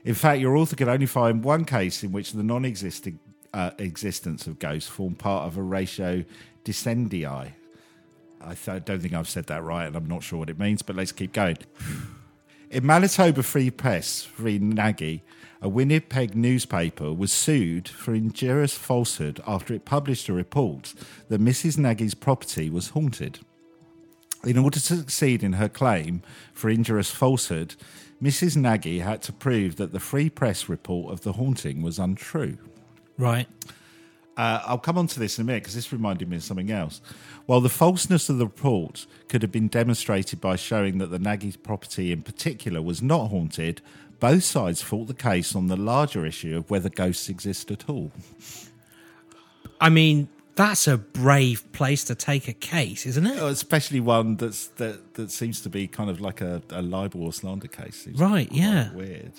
Speaker 3: In fact, your author could only find one case in which the non-existing uh, existence of ghosts formed part of a ratio descendii. I th- don't think I've said that right, and I'm not sure what it means, but let's keep going. In Manitoba Free Press, Free Nagy, a Winnipeg newspaper was sued for injurious falsehood after it published a report that Mrs. Nagy's property was haunted. In order to succeed in her claim for injurious falsehood, Mrs. Nagy had to prove that the Free Press report of the haunting was untrue.
Speaker 2: Right.
Speaker 3: Uh, I'll come on to this in a minute because this reminded me of something else. While the falseness of the report could have been demonstrated by showing that the Nagy property in particular was not haunted, both sides fought the case on the larger issue of whether ghosts exist at all.
Speaker 2: I mean, that's a brave place to take a case, isn't it?
Speaker 3: Especially one that's that, that seems to be kind of like a, a libel or slander case. Seems
Speaker 2: Right, yeah.
Speaker 3: Weird.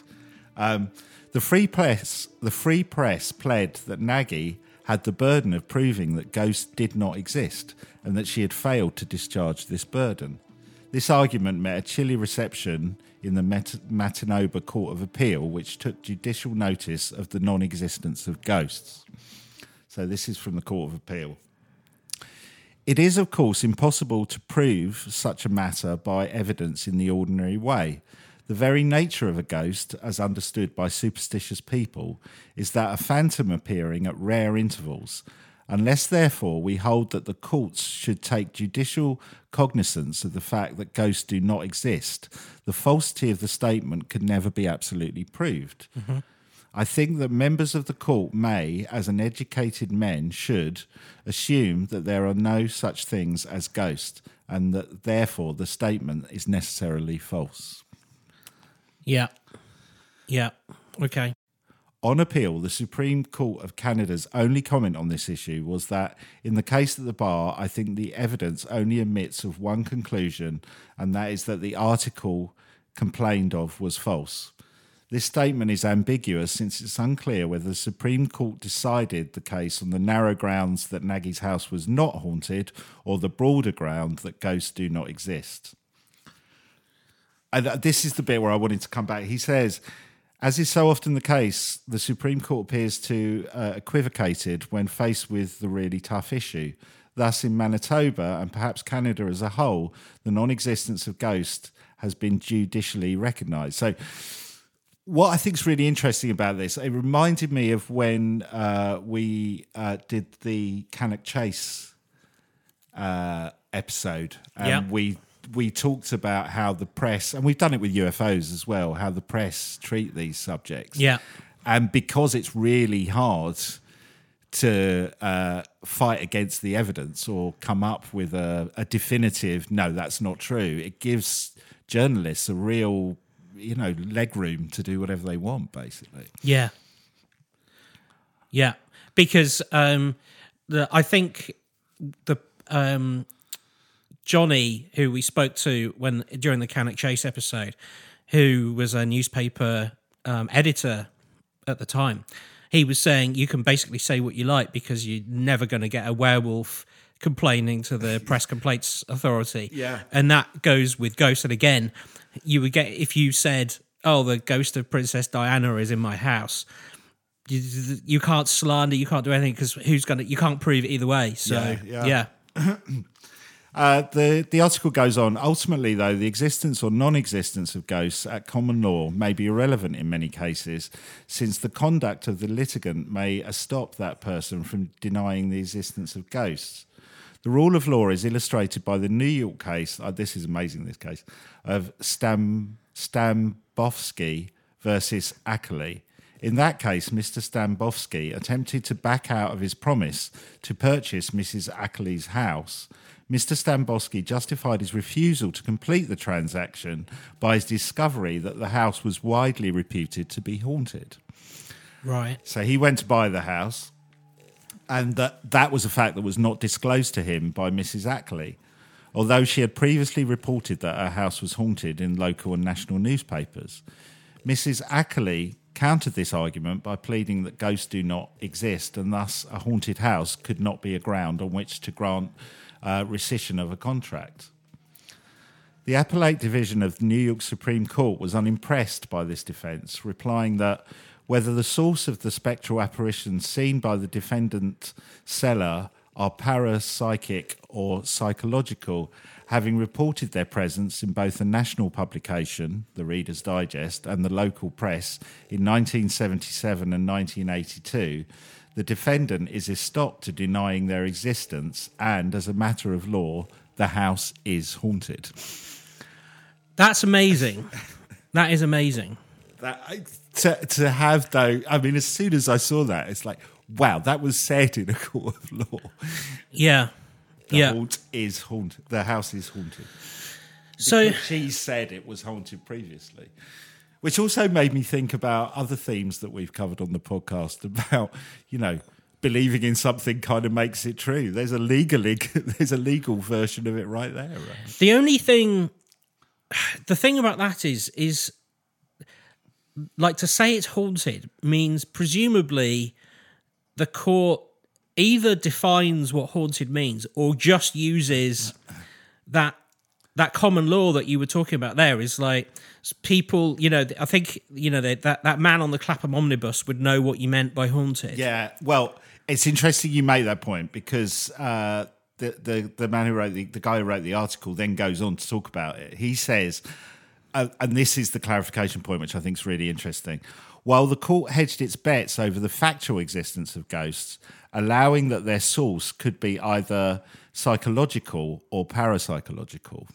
Speaker 3: Um, the free press, the free press pled that Nagy had the burden of proving that ghosts did not exist and that she had failed to discharge this burden. This argument met a chilly reception in the Mat- Matanoba Court of Appeal, which took judicial notice of the non existence of ghosts. So, this is from the Court of Appeal. It is, of course, impossible to prove such a matter by evidence in the ordinary way. The very nature of a ghost, as understood by superstitious people, is that a phantom appearing at rare intervals. Unless, therefore, we hold that the courts should take judicial cognizance of the fact that ghosts do not exist, the falsity of the statement could never be absolutely proved. Mm-hmm. I think that members of the court may, as an educated men, should assume that there are no such things as ghosts, and that therefore the statement is necessarily false.
Speaker 2: Yeah. Yeah. Okay.
Speaker 3: On appeal, the Supreme Court of Canada's only comment on this issue was that, in the case at the bar, I think the evidence only admits of one conclusion, and that is that the article complained of was false. This statement is ambiguous since it's unclear whether the Supreme Court decided the case on the narrow grounds that Nagy's house was not haunted or the broader ground that ghosts do not exist. And uh, this is the bit where I wanted to come back. He says, as is so often the case, the Supreme Court appears to uh, equivocated when faced with the really tough issue. Thus, in Manitoba and perhaps Canada as a whole, the non existence of ghosts has been judicially recognised. So, what I think is really interesting about this, it reminded me of when uh, we uh, did the Cannock Chase uh, episode, and
Speaker 2: Yeah.
Speaker 3: we we talked about how the press, and we've done it with UFOs as well, how the press treat these subjects.
Speaker 2: Yeah.
Speaker 3: and because it's really hard to uh, fight against the evidence or come up with a, a definitive no, that's not true. It gives journalists a real, you know, leg room to do whatever they want, basically.
Speaker 2: Yeah. Yeah. Because um the I think the um Johnny, who we spoke to when during the Cannock Chase episode, who was a newspaper um, editor at the time, he was saying you can basically say what you like because you're never going to get a werewolf complaining to the press complaints authority.
Speaker 3: Yeah.
Speaker 2: and that goes with ghosts. And again, you would get if you said, "Oh, the ghost of Princess Diana is in my house." You, you can't slander, you can't do anything because who's gonna? You can't prove it either way. So
Speaker 3: Yeah,
Speaker 2: yeah,
Speaker 3: yeah. Uh, the the article goes on. Ultimately, though, the existence or non-existence of ghosts at common law may be irrelevant in many cases, since the conduct of the litigant may stop that person from denying the existence of ghosts. The rule of law is illustrated by the New York case. Uh, this is amazing. This case of Stam Stambovsky versus Ackley. In that case, Mr. Stambovsky attempted to back out of his promise to purchase Mrs. Ackley's house. Mr. Stambovsky justified his refusal to complete the transaction by his discovery that the house was widely reputed to be haunted.
Speaker 2: right.
Speaker 3: So he went to buy the house, and that, that was a fact that was not disclosed to him by Mrs. Ackley. Although she had previously reported that her house was haunted in local and national newspapers, Mrs. Ackley countered this argument by pleading that ghosts do not exist and thus a haunted house could not be a ground on which to grant uh, rescission of a contract. The Appellate Division of the New York Supreme Court was unimpressed by this defence, replying that whether the source of the spectral apparitions seen by the defendant seller are parapsychic or psychological, having reported their presence in both a national publication, the Reader's Digest, and the local press in 1977 and 1982, the defendant is estopped to denying their existence, and as a matter of law, the house is haunted.
Speaker 2: That's amazing. that is amazing.
Speaker 3: that to to have though i mean as soon as i saw that it's like wow that was said in a court of law
Speaker 2: Yeah,
Speaker 3: the
Speaker 2: yeah.
Speaker 3: haunt is haunted the house is haunted
Speaker 2: So
Speaker 3: she said it was haunted previously which also made me think about other themes that we've covered on the podcast about you know believing in something kind of makes it true there's a legal there's a legal version of it right there right?
Speaker 2: the only thing, the thing about that is, is like to say it's haunted means presumably the court either defines what haunted means or just uses that that common law that you were talking about there is like people you know i think you know that that man on the clapham omnibus would know what you meant by haunted
Speaker 3: Yeah, well, it's interesting you make that point because uh, the, the the man who wrote the the guy who wrote the article then goes on to talk about it. He says, uh, and this is the clarification point, which I think is really interesting. While the court hedged its bets over the factual existence of ghosts, allowing that their source could be either psychological or parapsychological,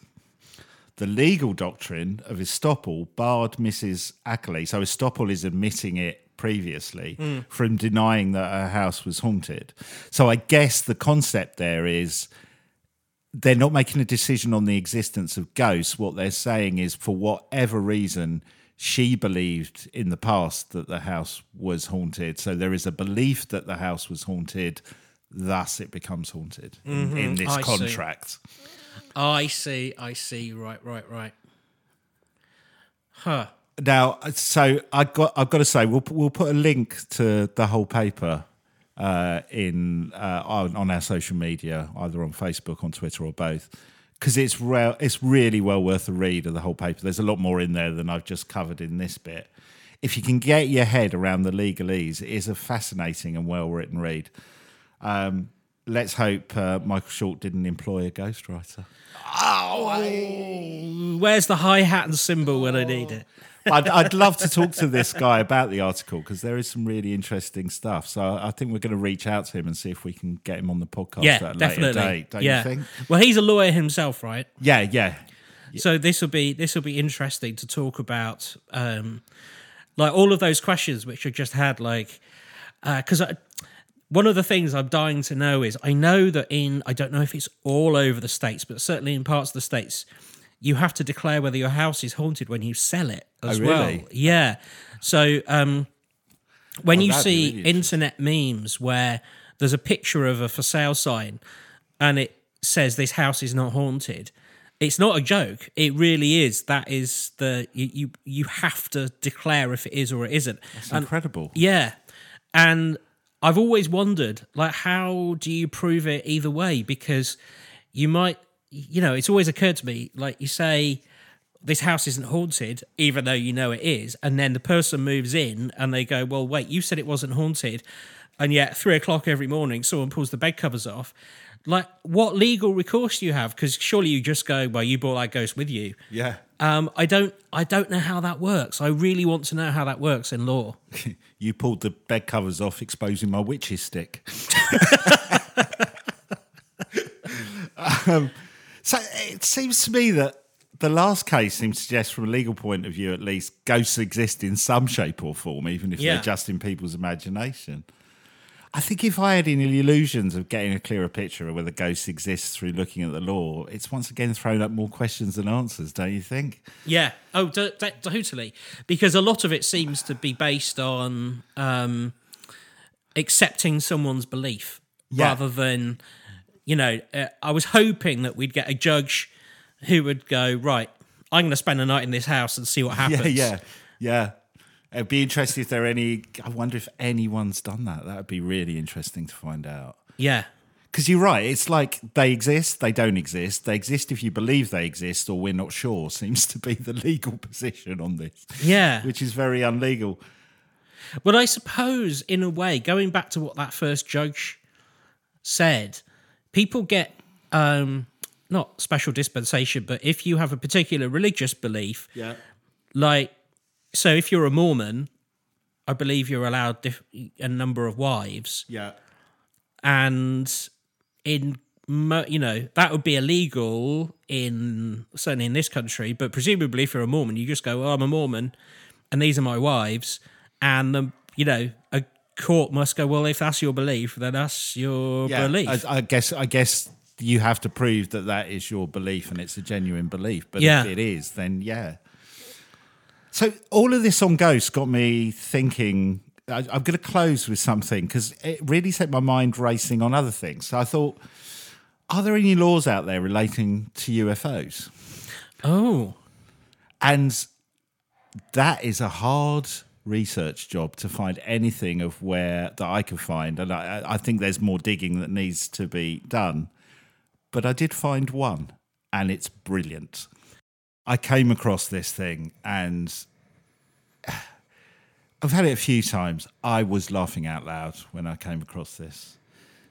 Speaker 3: the legal doctrine of estoppel barred Mrs. Ackley. So estoppel is admitting it previously hmm. from denying that her house was haunted. So I guess the concept there is they're not making a decision on the existence of ghosts. What they're saying is, for whatever reason, she believed in the past that the house was haunted. So there is a belief that the house was haunted. Thus, it becomes haunted in- in mm-hmm. this
Speaker 2: I see.
Speaker 3: Contract.
Speaker 2: i see i see right right right huh
Speaker 3: Now, so I got I've got to say we'll we'll put a link to the whole paper uh, in uh, on, on our social media, either on Facebook, on Twitter, or both, because it's re- it's really well worth a read of the whole paper. There's a lot more in there than I've just covered in this bit. If you can get your head around the legalese, it is a fascinating and well written read. Um, let's hope uh, Michael Short didn't employ a ghostwriter.
Speaker 2: where's the hi-hat and cymbal when i need it
Speaker 3: I'd, I'd love to talk to this guy about the article because there is some really interesting stuff. So I think we're going to reach out to him and see if we can get him on the podcast
Speaker 2: yeah
Speaker 3: at a
Speaker 2: definitely
Speaker 3: later date. Don't
Speaker 2: yeah
Speaker 3: you think?
Speaker 2: well he's a lawyer himself right
Speaker 3: Yeah, yeah.
Speaker 2: So this will be this will be interesting to talk about, um, like all of those questions which I just had, like because I one of the things I'm dying to know is I know that in I don't know if it's all over the states, but certainly in parts of the states, you have to declare whether your house is haunted when you sell it as
Speaker 3: Oh,
Speaker 2: well.
Speaker 3: really?
Speaker 2: Yeah. So um, when
Speaker 3: Oh,
Speaker 2: you see internet memes where there's a picture of a for sale sign and it says this house is not haunted, it's not a joke. It really is. That is the you you, you have to declare if it is or it isn't.
Speaker 3: It's
Speaker 2: And-
Speaker 3: incredible.
Speaker 2: yeah. And I've always wondered, like, how do you prove it either way? Because you might, you know, it's always occurred to me, like, you say, this house isn't haunted, even though you know it is. And then the person moves in and they go, well, wait, you said it wasn't haunted. And yet, three o'clock every morning, someone pulls the bed covers off. Like, what legal recourse do you have? Because surely you just go, well, you brought that ghost with you.
Speaker 3: Yeah.
Speaker 2: Um, I don't, I don't know how that works. I really want to know how that works in law.
Speaker 3: You pulled the bed covers off, exposing my witch's stick. um, so it seems to me that the last case seems to suggest, from a legal point of view at least, ghosts exist in some shape or form, even if
Speaker 2: Yeah.
Speaker 3: they're just in people's imagination. I think if I had any illusions of getting a clearer picture of whether ghosts exist through looking at the law, it's once again thrown up more questions than answers, don't you think?
Speaker 2: Yeah. Oh, d- d- totally. Because a lot of it seems to be based on um, accepting someone's belief
Speaker 3: Yeah.
Speaker 2: rather than, you know, uh, I was hoping that we'd get a judge who would go, right, I'm going to spend a night in this house and see what happens.
Speaker 3: Yeah, yeah, yeah. It'd be interesting if there are any. I wonder if anyone's done that. That would be really interesting to find out.
Speaker 2: Yeah.
Speaker 3: Because you're right. It's like they exist, they don't exist. They exist if you believe they exist, or we're not sure. Seems to be the legal position on this,
Speaker 2: Yeah.
Speaker 3: which is very unlegal.
Speaker 2: But I suppose, in a way, going back to what that first judge said, people get um, not special dispensation, but if you have a particular religious belief,
Speaker 3: Yeah.
Speaker 2: like, so if you're a Mormon, I believe you're allowed diff- a number of wives,
Speaker 3: Yeah.
Speaker 2: and in you know that would be illegal in certainly in this country, but presumably if you're a Mormon, you just go, "Oh, I'm a Mormon, and these are my wives," and the you know a court must go, "Well, if that's your belief, then that's your
Speaker 3: Yeah.
Speaker 2: belief."
Speaker 3: I, I guess. I guess you have to prove that that is your belief and it's a genuine belief. But
Speaker 2: Yeah.
Speaker 3: if it is, then yeah. So all of this on ghosts got me thinking. I, I'm going to close with something because it really set my mind racing on other things. So I thought, are there any laws out there relating to UFOs?
Speaker 2: oh,
Speaker 3: And that is a hard research job to find anything of where that I could find. And I, I think there's more digging that needs to be done. But I did find one, and it's brilliant. I came across this thing, and I've had it a few times. I was laughing out loud when I came across this.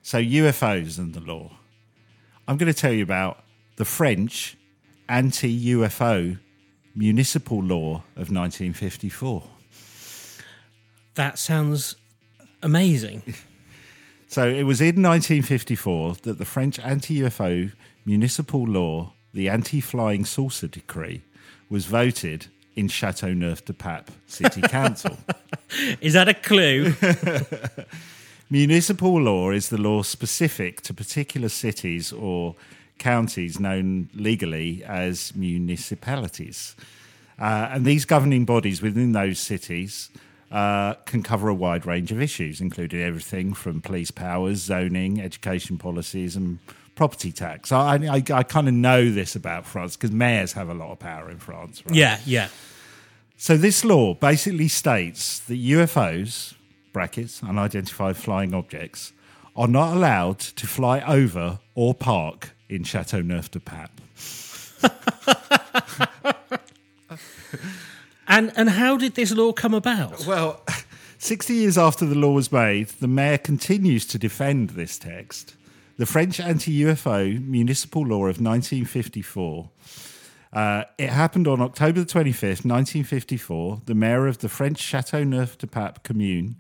Speaker 3: So, UFOs and the law. I'm going to tell you about the French anti UFO municipal law of 1954.
Speaker 2: that sounds amazing.
Speaker 3: So it was in 1954 that the French anti UFO municipal law, the Anti Flying Saucer Decree, was voted in Chateauneuf de Pape City Council.
Speaker 2: Is that a clue?
Speaker 3: Municipal law is the law specific to particular cities or counties known legally as municipalities. Uh, and these governing bodies within those cities uh, can cover a wide range of issues, including everything from police powers, zoning, education policies, and property tax. I, I, I kind of know this about France because mayors have a lot of power in France, right?
Speaker 2: yeah, yeah.
Speaker 3: So this law basically states that UFOs (brackets unidentified flying objects) are not allowed to fly over or park in Chateauneuf de Pape.
Speaker 2: And and how did this law come about?
Speaker 3: Well, 60 years after the law was made, the mayor continues to defend this text. The French anti UFO municipal law of 1954. Uh, it happened on October the 25th, 1954. The mayor of the French Chateau Neuf de Pape commune,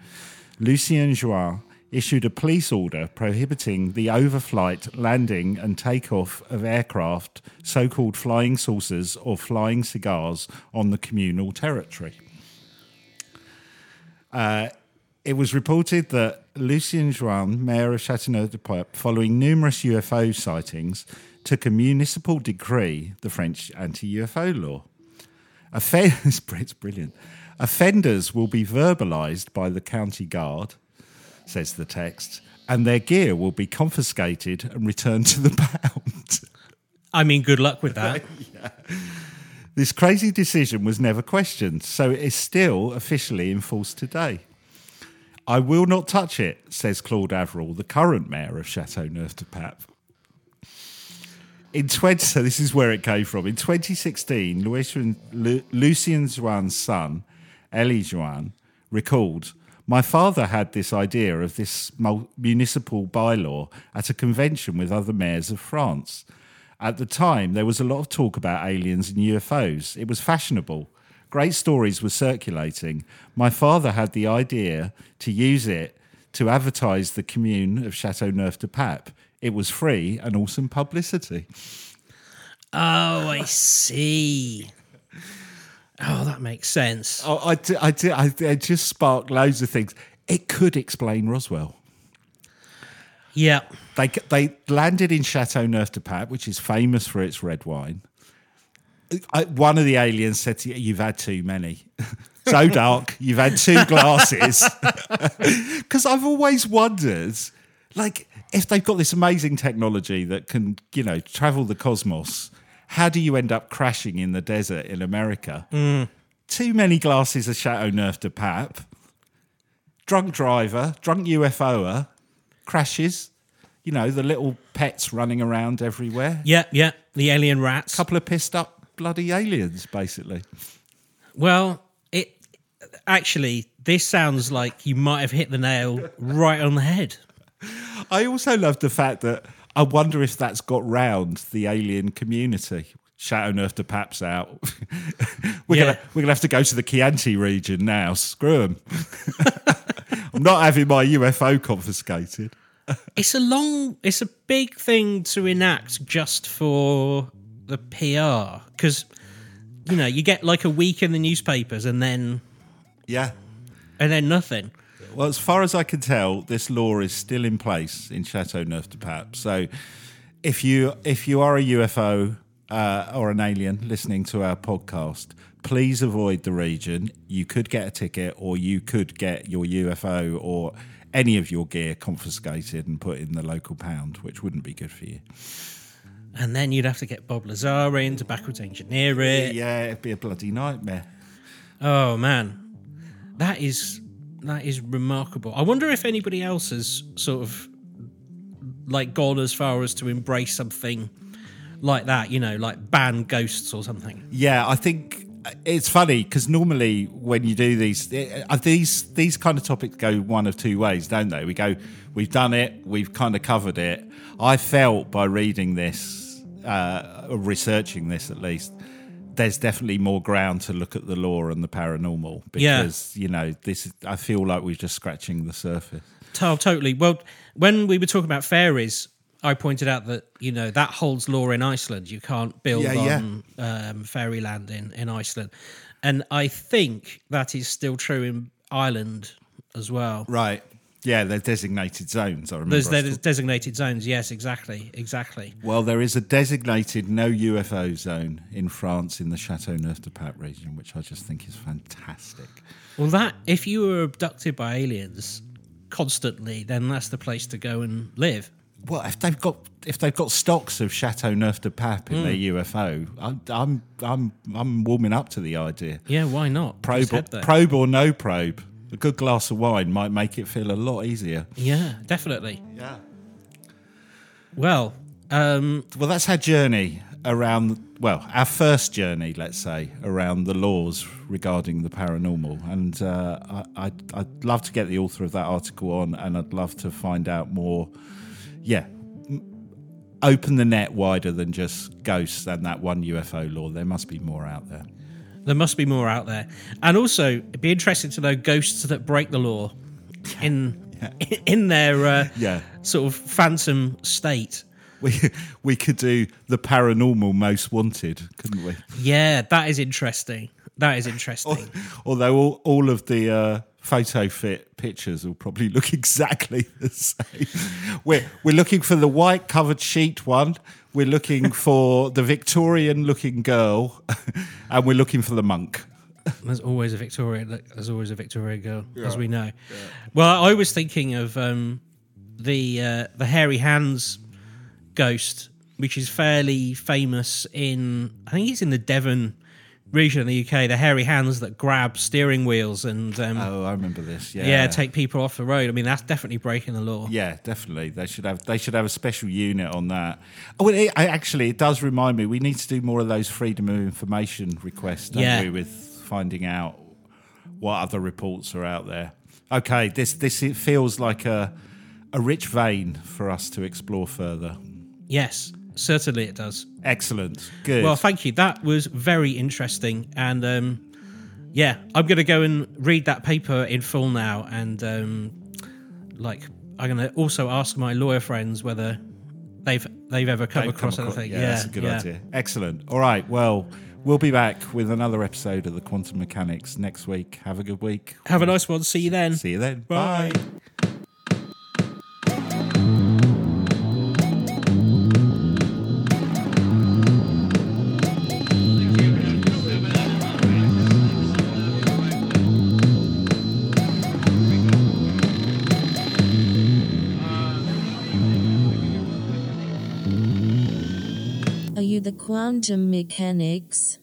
Speaker 3: Lucien Jeune, issued a police order prohibiting the overflight, landing, and takeoff of aircraft, so called flying saucers or flying cigars, on the communal territory. Uh, it was reported that Lucien Jeune, mayor of Châteauneuf-du-Pape, following numerous UFO sightings, took a municipal decree, the French anti-UFO law. Offenders, it's brilliant. Offenders will be verbalised by the county guard, says the text, and their gear will be confiscated and returned to the pound.
Speaker 2: I mean, good luck with that.
Speaker 3: This crazy decision was never questioned, so it is still officially in force today. I will not touch it, says Claude Avril, the current mayor of Chateau Neuf de Pape. In 20, so this is where it came from. In 2016, Lucien, Lu- Lucien Jeune's son, Elie Jouan, recalled, My father had this idea of this municipal bylaw at a convention with other mayors of France. At the time, there was a lot of talk about aliens and UFOs. It was fashionable. Great stories were circulating. My father had the idea to use it to advertise the commune of Chateau Neuf de Pape. It was free and awesome publicity.
Speaker 2: Oh, I see. Oh, that makes sense.
Speaker 3: Oh, I, I, I, it just sparked loads of things. It could explain Roswell.
Speaker 2: Yeah.
Speaker 3: They they landed in Chateau Neuf de Pape, which is famous for its red wine. I, one of the aliens said to you, "You've had too many." so dark. You've had two glasses. Because I've always wondered, like, if they've got this amazing technology that can, you know, travel the cosmos, how do you end up crashing in the desert in America? Mm. Too many glasses of Chateau Neuf de Pape. Drunk driver, drunk UFOer, crashes. You know, the little pets running around everywhere.
Speaker 2: Yeah, yeah. The alien rats.
Speaker 3: couple of pissed up bloody aliens, basically.
Speaker 2: Well, it actually this sounds like you might have hit the nail right on the head.
Speaker 3: I also love the fact that I wonder if that's got round the alien community. Chateau Neuf de Paps out. we're
Speaker 2: Yeah.
Speaker 3: gonna we're gonna have to go to the Chianti region now. Screw them. I'm not having my UFO confiscated.
Speaker 2: It's a long, it's a big thing to enact just for the PR because you know you get like a week in the newspapers and then
Speaker 3: Yeah.
Speaker 2: and then nothing.
Speaker 3: Well, as far as I can tell, this law is still in place in Chateau Neuf de Pape. So, if you if you are a UFO uh, or an alien listening to our podcast, please avoid the region. You could get a ticket, or you could get your UFO or any of your gear confiscated and put in the local pound, which wouldn't be good for you.
Speaker 2: And then you'd have to get Bob Lazar in to backwards engineer it.
Speaker 3: Yeah, it'd be a bloody nightmare.
Speaker 2: Oh man, that is that is remarkable. I wonder if anybody else has sort of like gone as far as to embrace something like that. You know, like ban ghosts or something.
Speaker 3: Yeah, I think it's funny because normally when you do these, uh, these these kind of topics go one of two ways, don't they? We go, we've done it, we've kind of covered it. I felt by reading this, uh, researching this at least, there's definitely more ground to look at the law and the paranormal
Speaker 2: Yeah.
Speaker 3: because you know this. is- I feel like we're just scratching the surface.
Speaker 2: Oh, totally. Well, when we were talking about fairies, I pointed out that you know that holds law in Iceland. You can't build
Speaker 3: Yeah, yeah.
Speaker 2: on Um, fairyland in in Iceland, and I think that is still true in Ireland as well.
Speaker 3: Right. Yeah, they're designated zones. I remember.
Speaker 2: There's, designated zones. Yes, exactly, exactly.
Speaker 3: Well, there is a designated no UFO zone in France in the Chateau Neuf de Pape region, which I just think is fantastic.
Speaker 2: Well, that if you were abducted by aliens constantly, then that's the place to go and live.
Speaker 3: Well, if they've got if they've got stocks of Chateau Neuf de Pape in their hmm. UFO, I'm I'm I'm I'm warming up to the idea.
Speaker 2: Yeah, why not?
Speaker 3: Probe or, probe or no probe, a good glass of wine might make it feel a lot easier.
Speaker 2: Yeah, definitely.
Speaker 3: Yeah.
Speaker 2: Well, um,
Speaker 3: Well, that's our journey around. Well, our first journey, let's say, around the laws regarding the paranormal, and uh, I, I'd, I'd love to get the author of that article on, and I'd love to find out more. Yeah, open the net wider than just ghosts and that one UFO law. There must be more out there.
Speaker 2: There must be more out there, and also it'd be interesting to know ghosts that break the law in in their uh,
Speaker 3: Yeah.
Speaker 2: sort of phantom state.
Speaker 3: We we could do the paranormal most wanted, couldn't we?
Speaker 2: Yeah, that is interesting. That is interesting.
Speaker 3: Although all, all of the uh, photo fit pictures will probably look exactly the same. We're we're looking for the white covered sheet one. We're looking for the Victorian looking girl, and we're looking for the monk.
Speaker 2: There's always a Victorian. There's always a Victorian girl, as we know. Well, I was thinking of um, the uh, the hairy hands ghost, which is fairly famous in I think it's in the Devon region of the UK. The hairy hands that grab steering wheels and um,
Speaker 3: Oh, I remember this. Yeah,
Speaker 2: yeah. take people off the road. I mean, that's definitely breaking the law.
Speaker 3: Yeah, definitely. They should have they should have a special unit on that. Oh, well, it, I, actually, it does remind me. We need to do more of those freedom of information requests, don't
Speaker 2: Yeah.
Speaker 3: we? With finding out what other reports are out there. Okay, this this it feels like a a rich vein for us to explore further.
Speaker 2: Yes, certainly it does.
Speaker 3: Excellent, good.
Speaker 2: Well, thank you. That was very interesting, and um, yeah, I'm going to go and read that paper in full now, and um, like I'm going to also ask my lawyer friends whether they've they've ever come
Speaker 3: They've come
Speaker 2: across
Speaker 3: across-
Speaker 2: anything.
Speaker 3: Yeah, that's a good idea. Excellent. All right. Well, we'll be back with another episode of the Quantum Mechanics next week. Have a good week.
Speaker 2: Have a nice one. See you then.
Speaker 3: See you then.
Speaker 2: Bye.
Speaker 3: Bye.
Speaker 1: Quantum mechanics?